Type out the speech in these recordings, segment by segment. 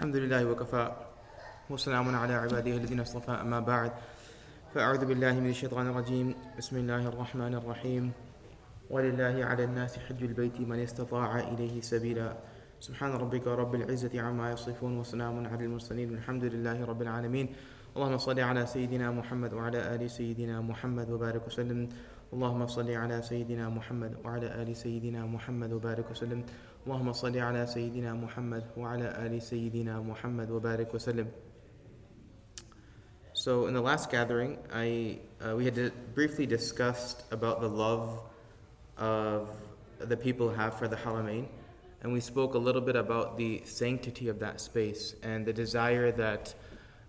الحمد لله وكفى. وسلام على عباده الذين اصطفى. أما بعد فأعوذ بالله من الشيطان الرجيم. بسم الله الرحمن الرحيم. ولله على الناس حج البيت من استطاع إليه سبيلا. سبحان ربك رب العزة عما يصفون وسلام على المرسلين. والحمد لله رب العالمين. اللهم صل على سيدنا محمد وعلى آل سيدنا محمد وبارك وسلم. اللهم صل على سيدنا محمد وعلى آل سيدنا محمد وبارك وسلم اللهم صل على سيدنا محمد وعلى آل سيدنا محمد وبارك وسلم So in the last gathering, I uh, we had briefly discussed about the love of the people have for the Haramain, and we spoke a little bit about the sanctity of that space and the desire that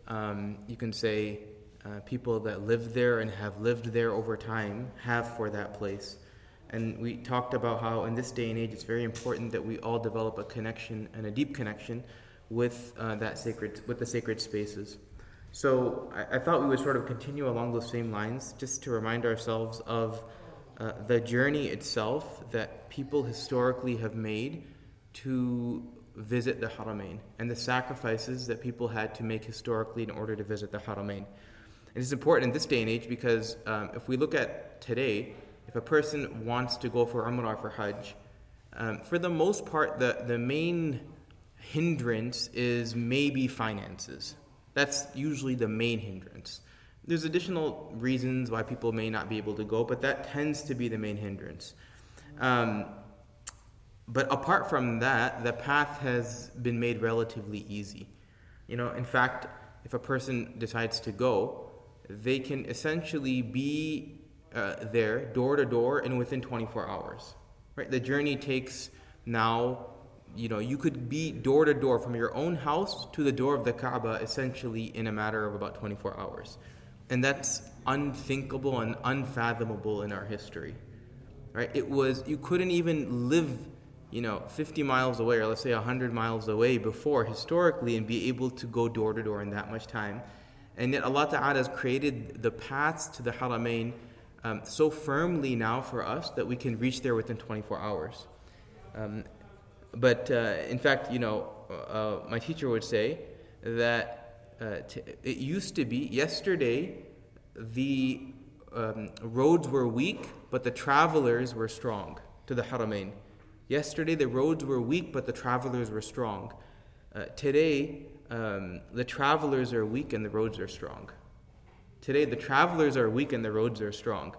um, you can say uh, people that live there and have lived there over time have for that place. And we talked about how in this day and age it's very important that we all develop a connection and a deep connection with uh, that sacred, with the sacred spaces. So I, I, thought we would sort of continue along those same lines, just to remind ourselves of uh, the journey itself that people historically have made to visit the Haramain and the sacrifices that people had to make historically in order to visit the Haramain. It is important in this day and age because um, if we look at today, if a person wants to go for Umrah or for Hajj, um, for the most part, the, the main hindrance is maybe finances. That's usually the main hindrance. There's additional reasons why people may not be able to go, but that tends to be the main hindrance. Um, but apart from that, the path has been made relatively easy. You know, in fact, if a person decides to go, they can essentially be uh, there door to door and within 24 hours. Right? The journey takes now, you know, you could be door to door from your own house to the door of the Kaaba essentially in a matter of about 24 hours. And that's unthinkable and unfathomable in our history. Right? It was you couldn't even live, you know, 50 miles away or let's say 100 miles away before historically and be able to go door to door in that much time. And yet Allah Ta'ala has created the paths to the Haramain um, so firmly now for us that we can reach there within 24 hours. Um, but uh, in fact, you know, uh, my teacher would say that uh, t- it used to be yesterday the um, roads were weak, but the travelers were strong to the Haramain. Yesterday the roads were weak, but the travelers were strong. Uh, today um, the travelers are weak and the roads are strong. Today, the travelers are weak and the roads are strong.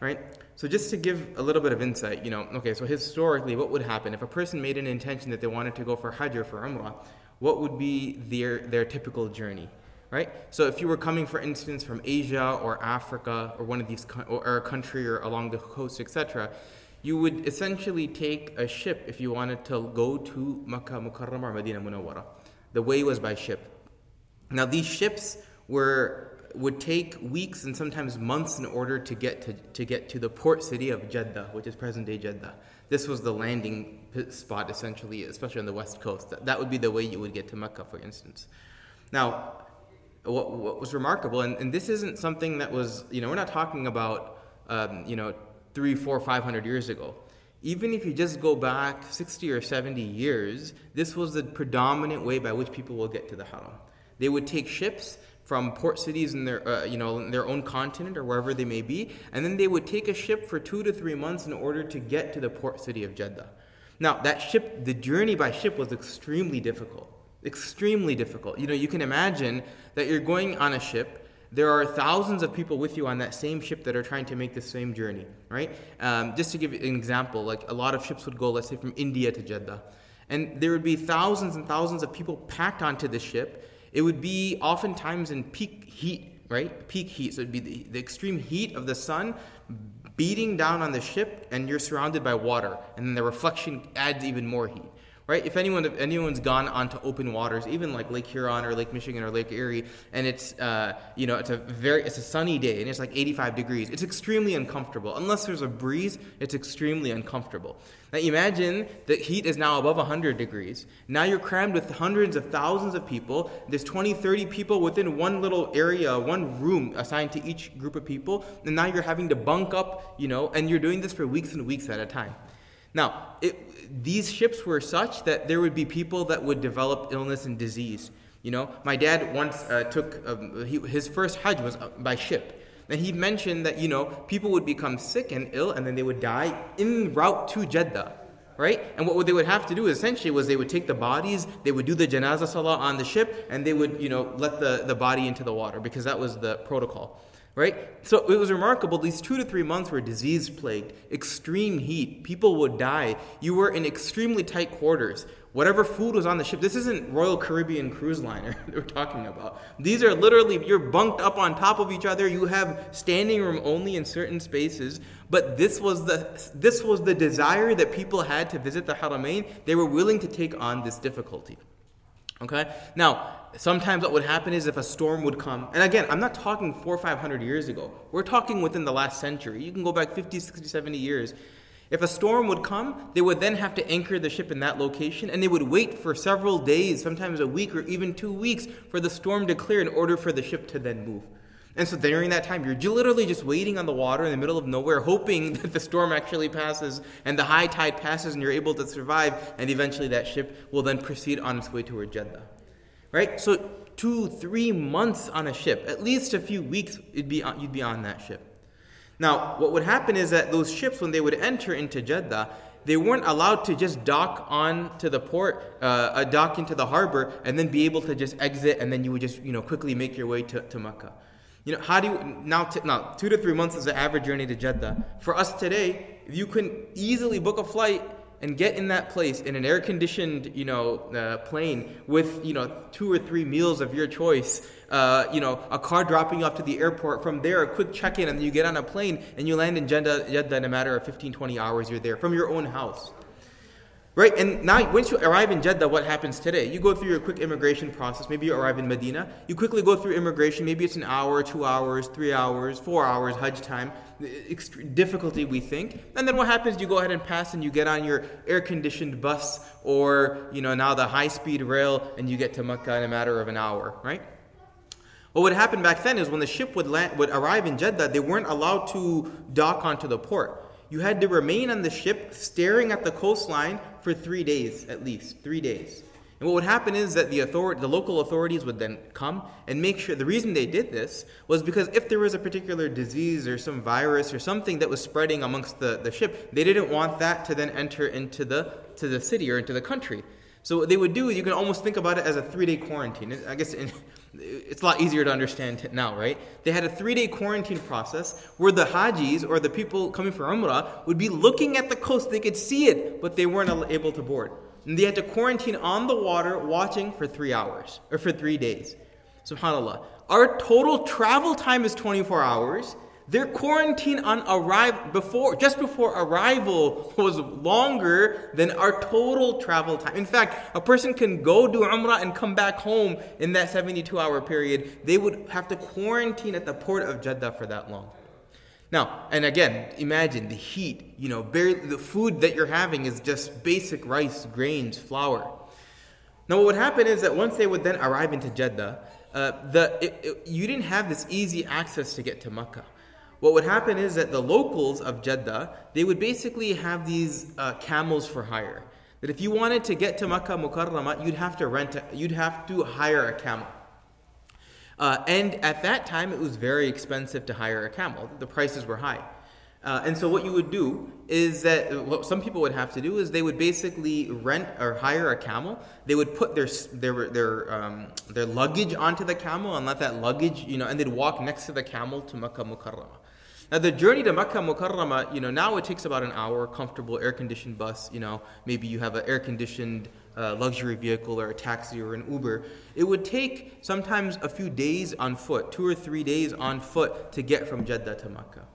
Right? So, just to give a little bit of insight, you know, okay, so historically, what would happen if a person made an intention that they wanted to go for Hajj or for Umrah? What would be their, their typical journey? Right? So, if you were coming, for instance, from Asia or Africa or one of these, or a country or along the coast, etc., you would essentially take a ship if you wanted to go to Makkah Mukarramah or Medina Munawwara. The way was by ship. Now, these ships were would take weeks and sometimes months in order to get to, to get to the port city of Jeddah, which is present day Jeddah. This was the landing spot essentially, especially on the west coast. That, that would be the way you would get to Mecca, for instance. Now, what, what was remarkable, and, and this isn't something that was, you know, we're not talking about, um, you know, three, four, five hundred years ago even if you just go back 60 or 70 years, this was the predominant way by which people will get to the haram. They would take ships from port cities in their, uh, you know, in their own continent or wherever they may be, and then they would take a ship for two to three months in order to get to the port city of Jeddah. Now, that ship, the journey by ship was extremely difficult. Extremely difficult. You know, you can imagine that you're going on a ship there are thousands of people with you on that same ship that are trying to make the same journey, right? Um, just to give you an example, like a lot of ships would go, let's say, from India to Jeddah. And there would be thousands and thousands of people packed onto the ship. It would be oftentimes in peak heat, right? Peak heat. So it'd be the, the extreme heat of the sun beating down on the ship, and you're surrounded by water. And then the reflection adds even more heat right? If anyone if anyone's gone onto open waters, even like Lake Huron or Lake Michigan or Lake Erie, and it's uh, you know it's a very it's a sunny day and it's like 85 degrees, it's extremely uncomfortable. Unless there's a breeze, it's extremely uncomfortable. Now imagine the heat is now above 100 degrees. Now you're crammed with hundreds of thousands of people. There's 20, 30 people within one little area, one room assigned to each group of people, and now you're having to bunk up, you know, and you're doing this for weeks and weeks at a time. Now, it, these ships were such that there would be people that would develop illness and disease. You know, my dad once uh, took um, he, his first Hajj was uh, by ship. And he mentioned that, you know, people would become sick and ill and then they would die en route to Jeddah right? And what they would have to do essentially was they would take the bodies, they would do the janazah salah on the ship, and they would, you know, let the, the body into the water because that was the protocol right? So it was remarkable. These two to three months were disease plagued, extreme heat. People would die. You were in extremely tight quarters. Whatever food was on the ship, this isn't Royal Caribbean cruise liner we're talking about. These are literally, you're bunked up on top of each other. You have standing room only in certain spaces. But this was the, this was the desire that people had to visit the Haramain. They were willing to take on this difficulty. Okay? Now, sometimes what would happen is if a storm would come, and again, I'm not talking four or five hundred years ago. We're talking within the last century. You can go back 50, 60, 70 years. If a storm would come, they would then have to anchor the ship in that location, and they would wait for several days, sometimes a week or even two weeks, for the storm to clear in order for the ship to then move. And so during that time, you're literally just waiting on the water in the middle of nowhere, hoping that the storm actually passes and the high tide passes and you're able to survive, and eventually that ship will then proceed on its way toward Jeddah. Right? So two, three months on a ship, at least a few weeks, it'd be on, you'd be on that ship. Now, what would happen is that those ships, when they would enter into Jeddah, they weren't allowed to just dock on to the port, uh, dock into the harbor, and then be able to just exit, and then you would just, you know, quickly make your way to, to Mecca. You know, how do you now? T- now, two to three months is the average journey to Jeddah. For us today, if you can easily book a flight and get in that place in an air-conditioned, you know, uh, plane with you know two or three meals of your choice, uh, you know, a car dropping you off to the airport. From there, a quick check-in, and you get on a plane and you land in Jeddah, Jeddah in a matter of 15, 20 hours. You're there from your own house. Right? And now, once you arrive in Jeddah, what happens today? You go through your quick immigration process. Maybe you arrive in Medina. You quickly go through immigration. Maybe it's an hour, two hours, three hours, four hours, Hajj time. difficulty, we think. And then what happens? You go ahead and pass and you get on your air conditioned bus or, you know, now the high speed rail and you get to Mecca in a matter of an hour, right? What would happen back then is when the ship would, land, would arrive in Jeddah, they weren't allowed to dock onto the port you had to remain on the ship staring at the coastline for three days at least, three days. And what would happen is that the authority, the local authorities would then come and make sure. The reason they did this was because if there was a particular disease or some virus or something that was spreading amongst the, the ship, they didn't want that to then enter into the to the city or into the country. So what they would do, is you can almost think about it as a three-day quarantine. I guess in, it's a lot easier to understand now, right? They had a three-day quarantine process where the hajis or the people coming for Umrah would be looking at the coast. They could see it, but they weren't able to board. And they had to quarantine on the water, watching for three hours or for three days. Subhanallah. Our total travel time is 24 hours. Their quarantine on arrival before just before arrival was longer than our total travel time. In fact, a person can go do Umrah and come back home in that 72 hour period. They would have to quarantine at the port of Jeddah for that long. Now, and again, imagine the heat, you know, the food that you're having is just basic rice, grains, flour. Now, what would happen is that once they would then arrive into Jeddah, uh, the, it, it, you didn't have this easy access to get to Makkah what would happen is that the locals of Jeddah, they would basically have these uh, camels for hire. That if you wanted to get to Makkah Mukarramah, you'd have to rent, a, you'd have to hire a camel. Uh, and at that time, it was very expensive to hire a camel. The prices were high. Uh, and so what you would do is that what some people would have to do is they would basically rent or hire a camel. They would put their their their um, their luggage onto the camel and let that luggage, you know, and they'd walk next to the camel to Makkah Mukarramah. Now the journey to Makkah you know, now it takes about an hour, comfortable air-conditioned bus, you know, maybe you have an air-conditioned uh, luxury vehicle or a taxi or an Uber. It would take sometimes a few days on foot, two or three days on foot to get from Jeddah to Makkah.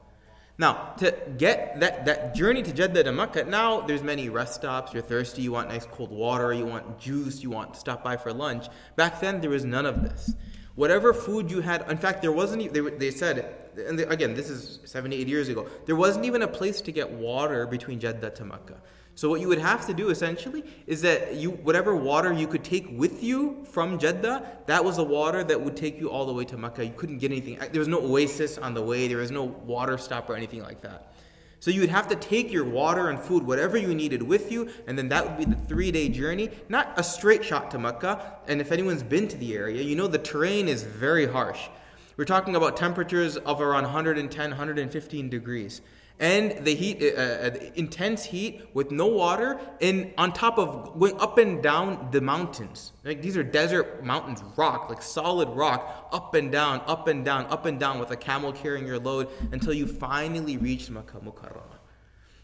Now, to get that, that journey to Jeddah to Makkah, now there's many rest stops. You're thirsty, you want nice cold water, you want juice, you want to stop by for lunch. Back then, there was none of this. Whatever food you had, in fact, there wasn't, they, they said, and again, this is 70, 80 years ago, there wasn't even a place to get water between Jeddah to Mecca. So what you would have to do essentially is that you whatever water you could take with you from Jeddah, that was the water that would take you all the way to Mecca. You couldn't get anything. There was no oasis on the way. There was no water stop or anything like that. So you would have to take your water and food, whatever you needed with you, and then that would be the three day journey, not a straight shot to Mecca. And if anyone's been to the area, you know the terrain is very harsh. We're talking about temperatures of around 110, 115 degrees and the heat, uh, uh, intense heat with no water, and on top of going up and down the mountains. Like these are desert mountains, rock, like solid rock, up and down, up and down, up and down, with a camel carrying your load until you finally reach Makkah Mukarramah.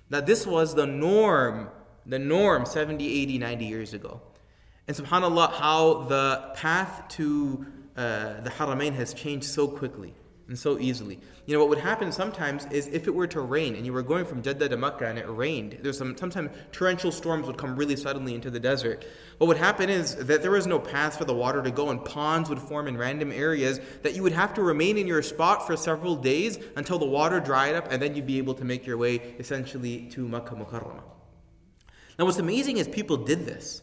Now this was the norm, the norm 70, 80, 90 years ago. And subhanAllah, how the path to uh, the Haramain has changed so quickly and so easily. You know, what would happen sometimes is if it were to rain and you were going from Jeddah to Mecca and it rained, there's some sometimes torrential storms would come really suddenly into the desert. What would happen is that there was no path for the water to go and ponds would form in random areas that you would have to remain in your spot for several days until the water dried up and then you'd be able to make your way essentially to Makkah Mukarramah. Now what's amazing is people did this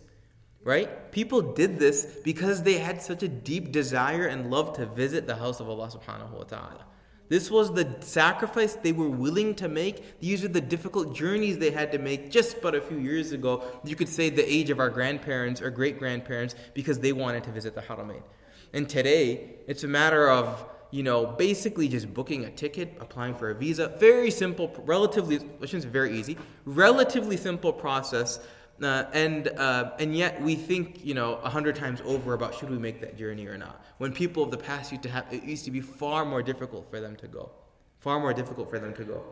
right? People did this because they had such a deep desire and love to visit the house of Allah subhanahu wa ta'ala. This was the sacrifice they were willing to make. These are the difficult journeys they had to make just but a few years ago. You could say the age of our grandparents or great grandparents because they wanted to visit the Haramain. And today, it's a matter of, you know, basically just booking a ticket, applying for a visa. Very simple, relatively, which is very easy, relatively simple process uh, and uh, and yet we think you know a hundred times over about should we make that journey or not. When people of the past used to have, it used to be far more difficult for them to go, far more difficult for them to go.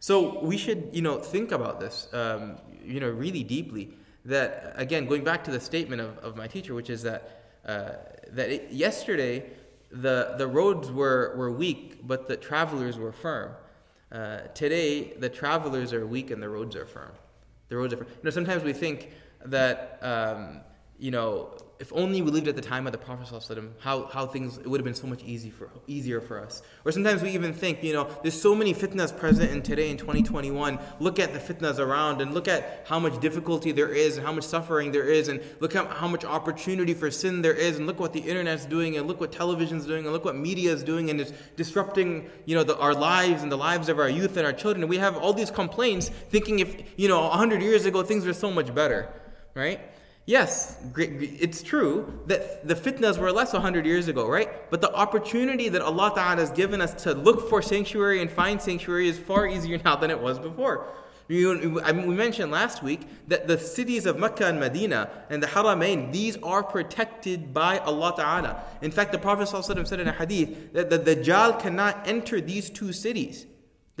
So we should you know think about this um, you know really deeply. That again, going back to the statement of, of my teacher, which is that uh, that it, yesterday the the roads were were weak, but the travelers were firm. Uh, today the travelers are weak and the roads are firm. The roads are. You know, sometimes we think that um, you know if only we lived at the time of the Prophet how, how things it would have been so much easy for, easier for us. Or sometimes we even think, you know, there's so many fitnas present in today in 2021. Look at the fitnas around and look at how much difficulty there is and how much suffering there is and look at how much opportunity for sin there is and look what the internet's doing and look what television's doing and look what media is doing and it's disrupting, you know, the, our lives and the lives of our youth and our children. And we have all these complaints thinking if, you know, 100 years ago things were so much better, right? Yes, it's true that the fitnas were less 100 years ago, right? But the opportunity that Allah Ta'ala has given us to look for sanctuary and find sanctuary is far easier now than it was before. We mentioned last week that the cities of Mecca and Medina and the Haramain, these are protected by Allah Ta'ala. In fact, the Prophet ﷺ said in a hadith that the Dajjal cannot enter these two cities.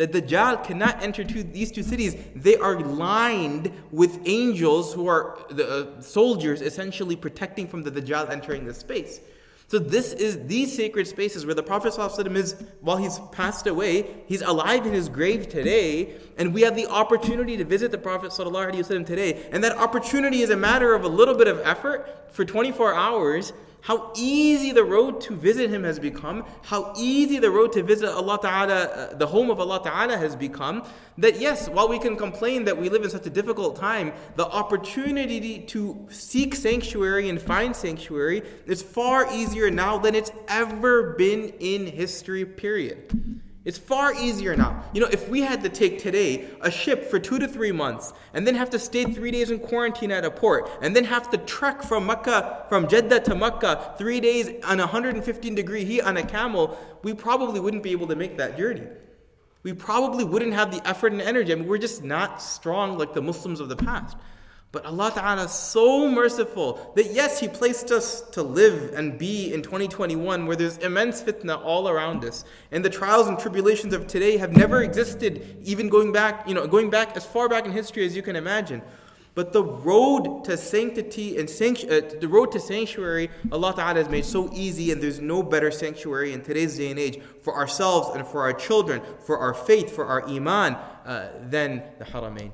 The Dajjal cannot enter to these two cities. They are lined with angels who are the uh, soldiers essentially protecting from the Dajjal entering the space. So this is these sacred spaces where the Prophet ﷺ is, while he's passed away, he's alive in his grave today, and we have the opportunity to visit the Prophet ﷺ today. And that opportunity is a matter of a little bit of effort for 24 hours how easy the road to visit Him has become, how easy the road to visit Allah Ta'ala, uh, the home of Allah Ta'ala has become, that yes, while we can complain that we live in such a difficult time, the opportunity to seek sanctuary and find sanctuary is far easier now than it's ever been in history, period. It's far easier now. You know, if we had to take today a ship for two to three months and then have to stay three days in quarantine at a port and then have to trek from Mecca, from Jeddah to Mecca, three days on 115 degree heat on a camel, we probably wouldn't be able to make that journey. We probably wouldn't have the effort and energy. I mean, we're just not strong like the Muslims of the past. But Allah Ta'ala is so merciful that yes, He placed us to live and be in 2021 where there's immense fitna all around us. And the trials and tribulations of today have never existed, even going back, you know, going back as far back in history as you can imagine. But the road to sanctity and uh, the road to sanctuary, Allah Ta'ala has made so easy, and there's no better sanctuary in today's day and age for ourselves and for our children, for our faith, for our iman, uh, than the Haramain.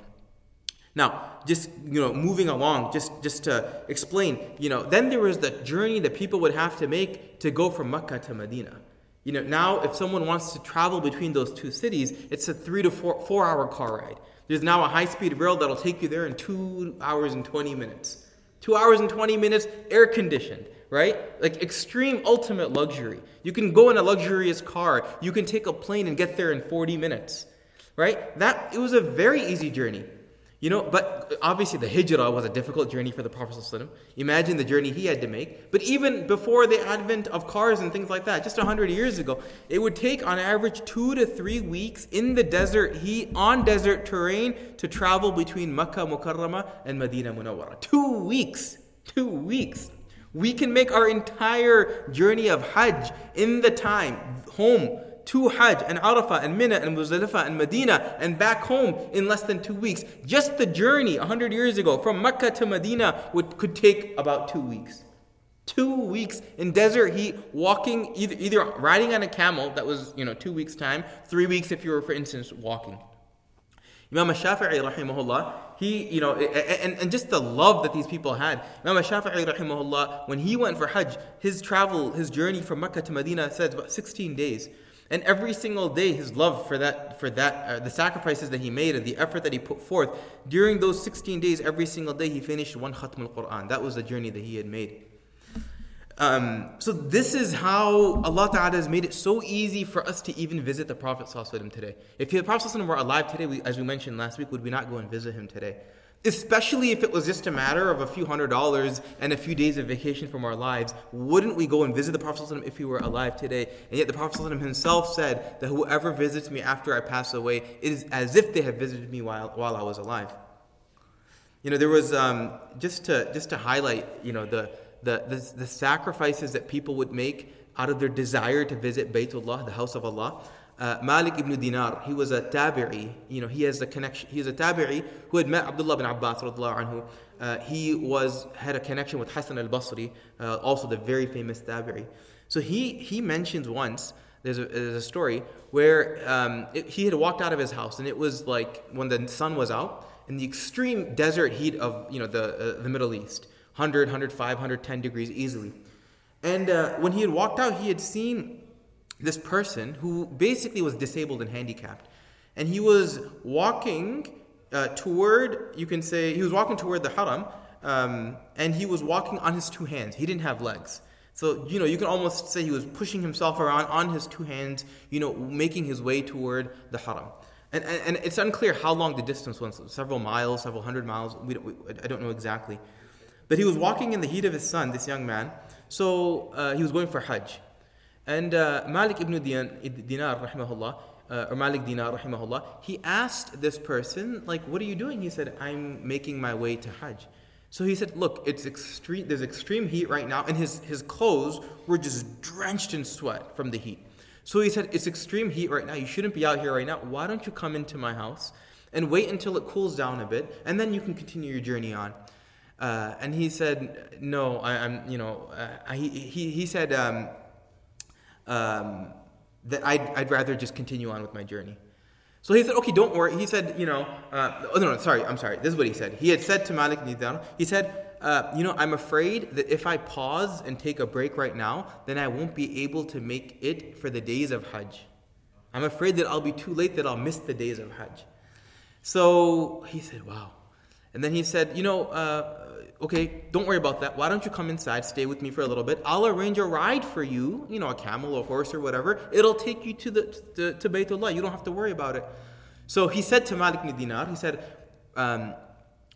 Now, just you know, moving along, just just to explain, you know, then there was the journey that people would have to make to go from Mecca to Medina. You know, now if someone wants to travel between those two cities, it's a three to four four hour car ride. There's now a high speed rail that'll take you there in two hours and twenty minutes. Two hours and twenty minutes, air conditioned right? Like extreme ultimate luxury. You can go in a luxurious car. You can take a plane and get there in 40 minutes. right? That it was a very easy journey. You know, but obviously the hijrah was a difficult journey for the Prophet. Imagine the journey he had to make. But even before the advent of cars and things like that, just 100 years ago, it would take on average two to three weeks in the desert heat, on desert terrain, to travel between Makkah Mukarramah and Medina Munawwara. Two weeks. Two weeks. We can make our entire journey of Hajj in the time, home, to Hajj and Arafah and Mina and Muzdalifah and Medina and back home in less than two weeks. Just the journey 100 years ago from Mecca to Medina would, could take about two weeks. Two weeks in desert heat, walking, either, either riding on a camel, that was, you know, two weeks' time, three weeks if you were, for instance, walking. Imam Shafi'i rahimahullah, he, you know, and, and just the love that these people had. Imam Shafi'i rahimahullah, when he went for Hajj, his travel, his journey from Mecca to Medina said about 16 days. And every single day, his love for that, for that, uh, the sacrifices that he made and the effort that he put forth during those 16 days, every single day he finished one khatm al Quran. That was the journey that he had made. Um, so this is how Allah Ta'ala has made it so easy for us to even visit the Prophet Sallallahu Alaihi Wasallam today. If the Prophet Sallallahu Alaihi Wasallam were alive today, we, as we mentioned last week, would we not go and visit him today? Especially if it was just a matter of a few hundred dollars and a few days of vacation from our lives, wouldn't we go and visit the Prophet ﷺ if he were alive today? And yet the Prophet ﷺ himself said that whoever visits me after I pass away, it is as if they have visited me while, while I was alive. You know, there was um, just to just to highlight, you know, the, the the the sacrifices that people would make out of their desire to visit Baytullah, the house of Allah. Uh, Malik ibn Dinar, he was a tabi'i, you know, he has a connection, he is a tabi'i who had met Abdullah bin Abbas anhu. Uh, he was, had a connection with Hassan al-Basri, uh, also the very famous tabi'i. So he, he mentions once, there's a, there's a story where um, it, he had walked out of his house and it was like when the sun was out in the extreme desert heat of, you know, the, uh, the Middle East, 100, 105, 110 degrees easily. And uh, when he had walked out, he had seen this person who basically was disabled and handicapped. And he was walking uh, toward, you can say, he was walking toward the haram, um, and he was walking on his two hands. He didn't have legs. So, you know, you can almost say he was pushing himself around on his two hands, you know, making his way toward the haram. And, and, and it's unclear how long the distance was several miles, several hundred miles. We don't, we, I don't know exactly. But he was walking in the heat of his sun, this young man. So uh, he was going for Hajj. And uh, Malik ibn Dinar, rahimahullah, uh, or Malik Dinar, rahimahullah, he asked this person, like, what are you doing? He said, I'm making my way to Hajj. So he said, look, it's extreme, there's extreme heat right now, and his, his clothes were just drenched in sweat from the heat. So he said, it's extreme heat right now. You shouldn't be out here right now. Why don't you come into my house and wait until it cools down a bit, and then you can continue your journey on. Uh, and he said, no, I, am you know, uh, he, he, he said, um, um, that I'd, I'd rather just continue on with my journey. So he said, okay, don't worry. He said, you know, uh, oh, no, no, sorry, I'm sorry. This is what he said. He had said to Malik Nidan, he said, uh, you know, I'm afraid that if I pause and take a break right now, then I won't be able to make it for the days of Hajj. I'm afraid that I'll be too late, that I'll miss the days of Hajj. So he said, wow. And then he said, you know, uh, okay, don't worry about that. Why don't you come inside, stay with me for a little bit? I'll arrange a ride for you, you know, a camel or horse or whatever. It'll take you to the to, to Baytullah. You don't have to worry about it. So he said to Malik ibn Dinar, he said, um,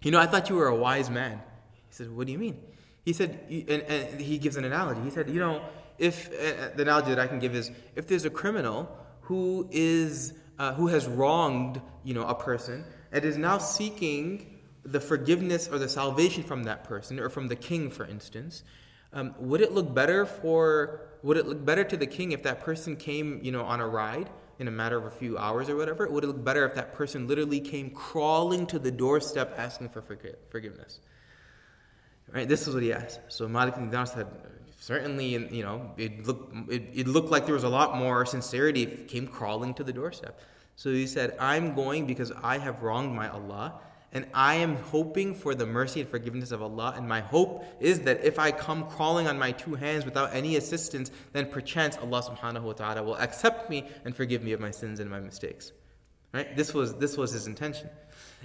you know, I thought you were a wise man. He said, what do you mean? He said, and, and he gives an analogy. He said, you know, if uh, the analogy that I can give is if there's a criminal who is uh, who has wronged, you know, a person and is now seeking the forgiveness or the salvation from that person or from the king, for instance, um, would it look better for would it look better to the king if that person came, you know, on a ride in a matter of a few hours or whatever? Would it look better if that person literally came crawling to the doorstep asking for forgiveness? Right. This is what he asked. So Malik ibn Dinar said, certainly, you know, it looked it, it looked like there was a lot more sincerity if came crawling to the doorstep. So he said, I'm going because I have wronged my Allah and I am hoping for the mercy and forgiveness of Allah. And my hope is that if I come crawling on my two hands without any assistance, then perchance Allah subhanahu wa ta'ala will accept me and forgive me of my sins and my mistakes. Right? This was, this was his intention.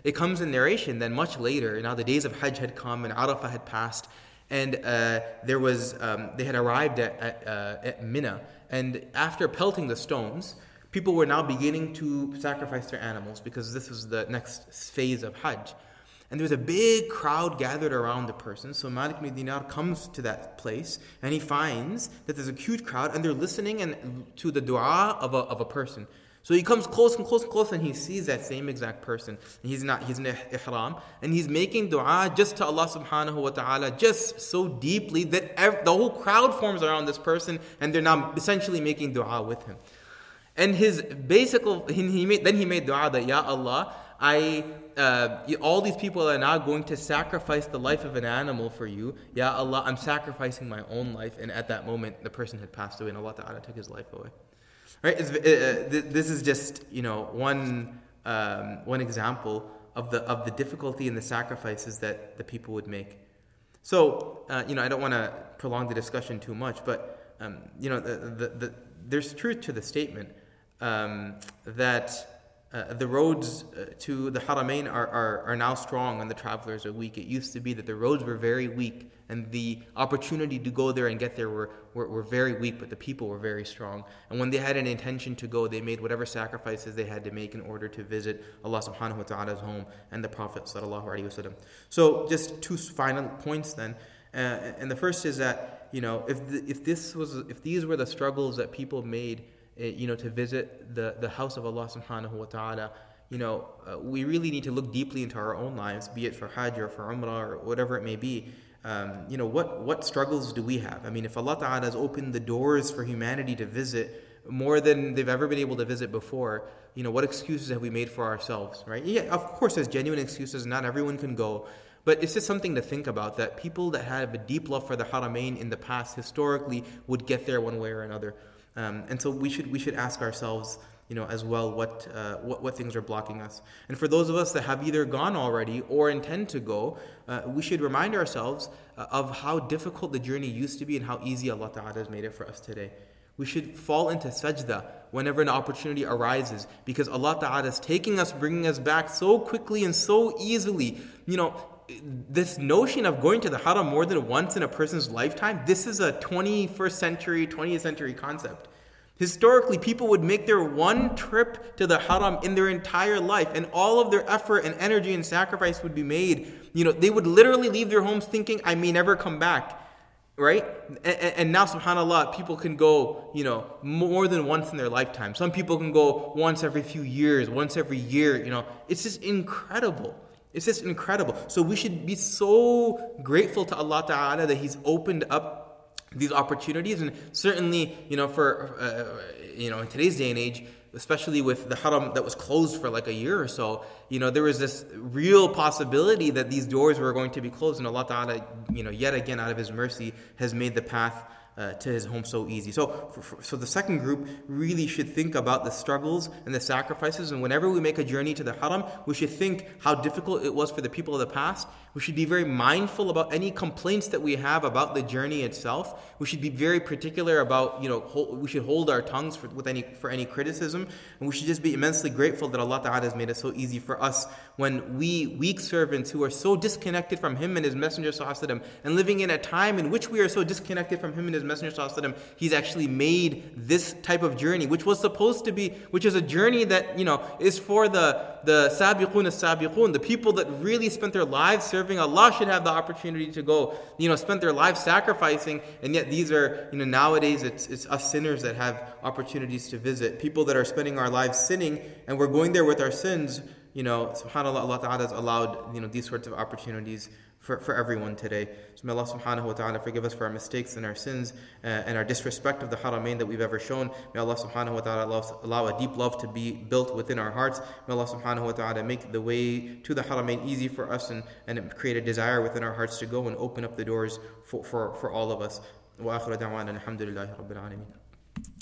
It comes in narration then much later. Now the days of Hajj had come and Arafah had passed, and uh, there was um, they had arrived at, at, uh, at Mina. And after pelting the stones, people were now beginning to sacrifice their animals because this was the next phase of Hajj. And there was a big crowd gathered around the person. So Malik ibn Dinar comes to that place and he finds that there's a huge crowd and they're listening and to the dua of a, of a person. So he comes close and close and close and he sees that same exact person. And he's not, he's in ihram. And he's making dua just to Allah subhanahu wa ta'ala, just so deeply that every, the whole crowd forms around this person and they're now essentially making dua with him. And his basic, he made, then he made dua that, Ya Allah, I, uh, all these people are now going to sacrifice the life of an animal for you. Ya Allah, I'm sacrificing my own life. And at that moment, the person had passed away and Allah Ta'ala took his life away. Right? Uh, this is just, you know, one, um, one example of the, of the difficulty and the sacrifices that the people would make. So, uh, you know, I don't want to prolong the discussion too much, but, um, you know, the, the, the, there's truth to the statement um, that uh, the roads uh, to the Haramain are, are, are now strong and the travelers are weak. It used to be that the roads were very weak and the opportunity to go there and get there were, were, were, very weak, but the people were very strong. And when they had an intention to go, they made whatever sacrifices they had to make in order to visit Allah subhanahu wa ta'ala's home and the Prophet sallallahu alaihi wasallam. So just two final points then. Uh, and the first is that, you know, if, the, if, this was, if these were the struggles that people made you know, to visit the, the house of Allah subhanahu wa ta'ala, you know, uh, we really need to look deeply into our own lives, be it for Hajj or for Umrah or whatever it may be. Um, you know, what, what struggles do we have? I mean, if Allah Ta'ala has opened the doors for humanity to visit more than they've ever been able to visit before, you know, what excuses have we made for ourselves, right? Yeah, of course, there's genuine excuses. Not everyone can go. But it's just something to think about that people that have a deep love for the Haramain in the past historically would get there one way or another. Um, and so we should we should ask ourselves, you know, as well what, uh, what what things are blocking us. And for those of us that have either gone already or intend to go, uh, we should remind ourselves uh, of how difficult the journey used to be and how easy Allah Ta'ala has made it for us today. We should fall into sajda whenever an opportunity arises because Allah Ta'ala is taking us, bringing us back so quickly and so easily. You know, this notion of going to the haram more than once in a person's lifetime, this is a 21st century, 20th century concept. Historically, people would make their one trip to the haram in their entire life, and all of their effort and energy and sacrifice would be made. You know, they would literally leave their homes thinking, I may never come back. Right? And, and now, subhanAllah, people can go, you know, more than once in their lifetime. Some people can go once every few years, once every year, you know. It's just incredible. It's just incredible. So we should be so grateful to Allah Ta'ala that He's opened up these opportunities. And certainly, you know, for, uh, you know, in today's day and age, especially with the haram that was closed for like a year or so, you know, there was this real possibility that these doors were going to be closed. And Allah Ta'ala, you know, yet again, out of His mercy, has made the path uh, to his home so easy. So, for, for, so the second group really should think about the struggles and the sacrifices. And whenever we make a journey to the haram, we should think how difficult it was for the people of the past. We should be very mindful about any complaints that we have about the journey itself. We should be very particular about, you know, hold, we should hold our tongues for, with any, for any criticism. And we should just be immensely grateful that Allah Ta'ala has made it so easy for us when we, weak servants who are so disconnected from Him and His Messenger and living in a time in which we are so disconnected from Him and His Messenger وسلم, he's actually made this type of journey, which was supposed to be, which is a journey that, you know, is for the, the sabiqun as-sabiqun, the people that really spent their lives serving Allah should have the opportunity to go, you know, spent their lives sacrificing, and yet these are, you know, nowadays it's, it's us sinners that have opportunities to visit. People that are spending our lives sinning, and we're going there with our sins, you know, subhanAllah, Allah Ta'ala has allowed, you know, these sorts of opportunities for, for everyone today. So may Allah subhanahu wa ta'ala forgive us for our mistakes and our sins uh, and our disrespect of the haramain that we've ever shown. May Allah subhanahu wa ta'ala allow, allow a deep love to be built within our hearts. May Allah subhanahu wa ta'ala make the way to the haramain easy for us and, and create a desire within our hearts to go and open up the doors for, for, for all of us. وآخر دعوانا الحمد لله رب العالمين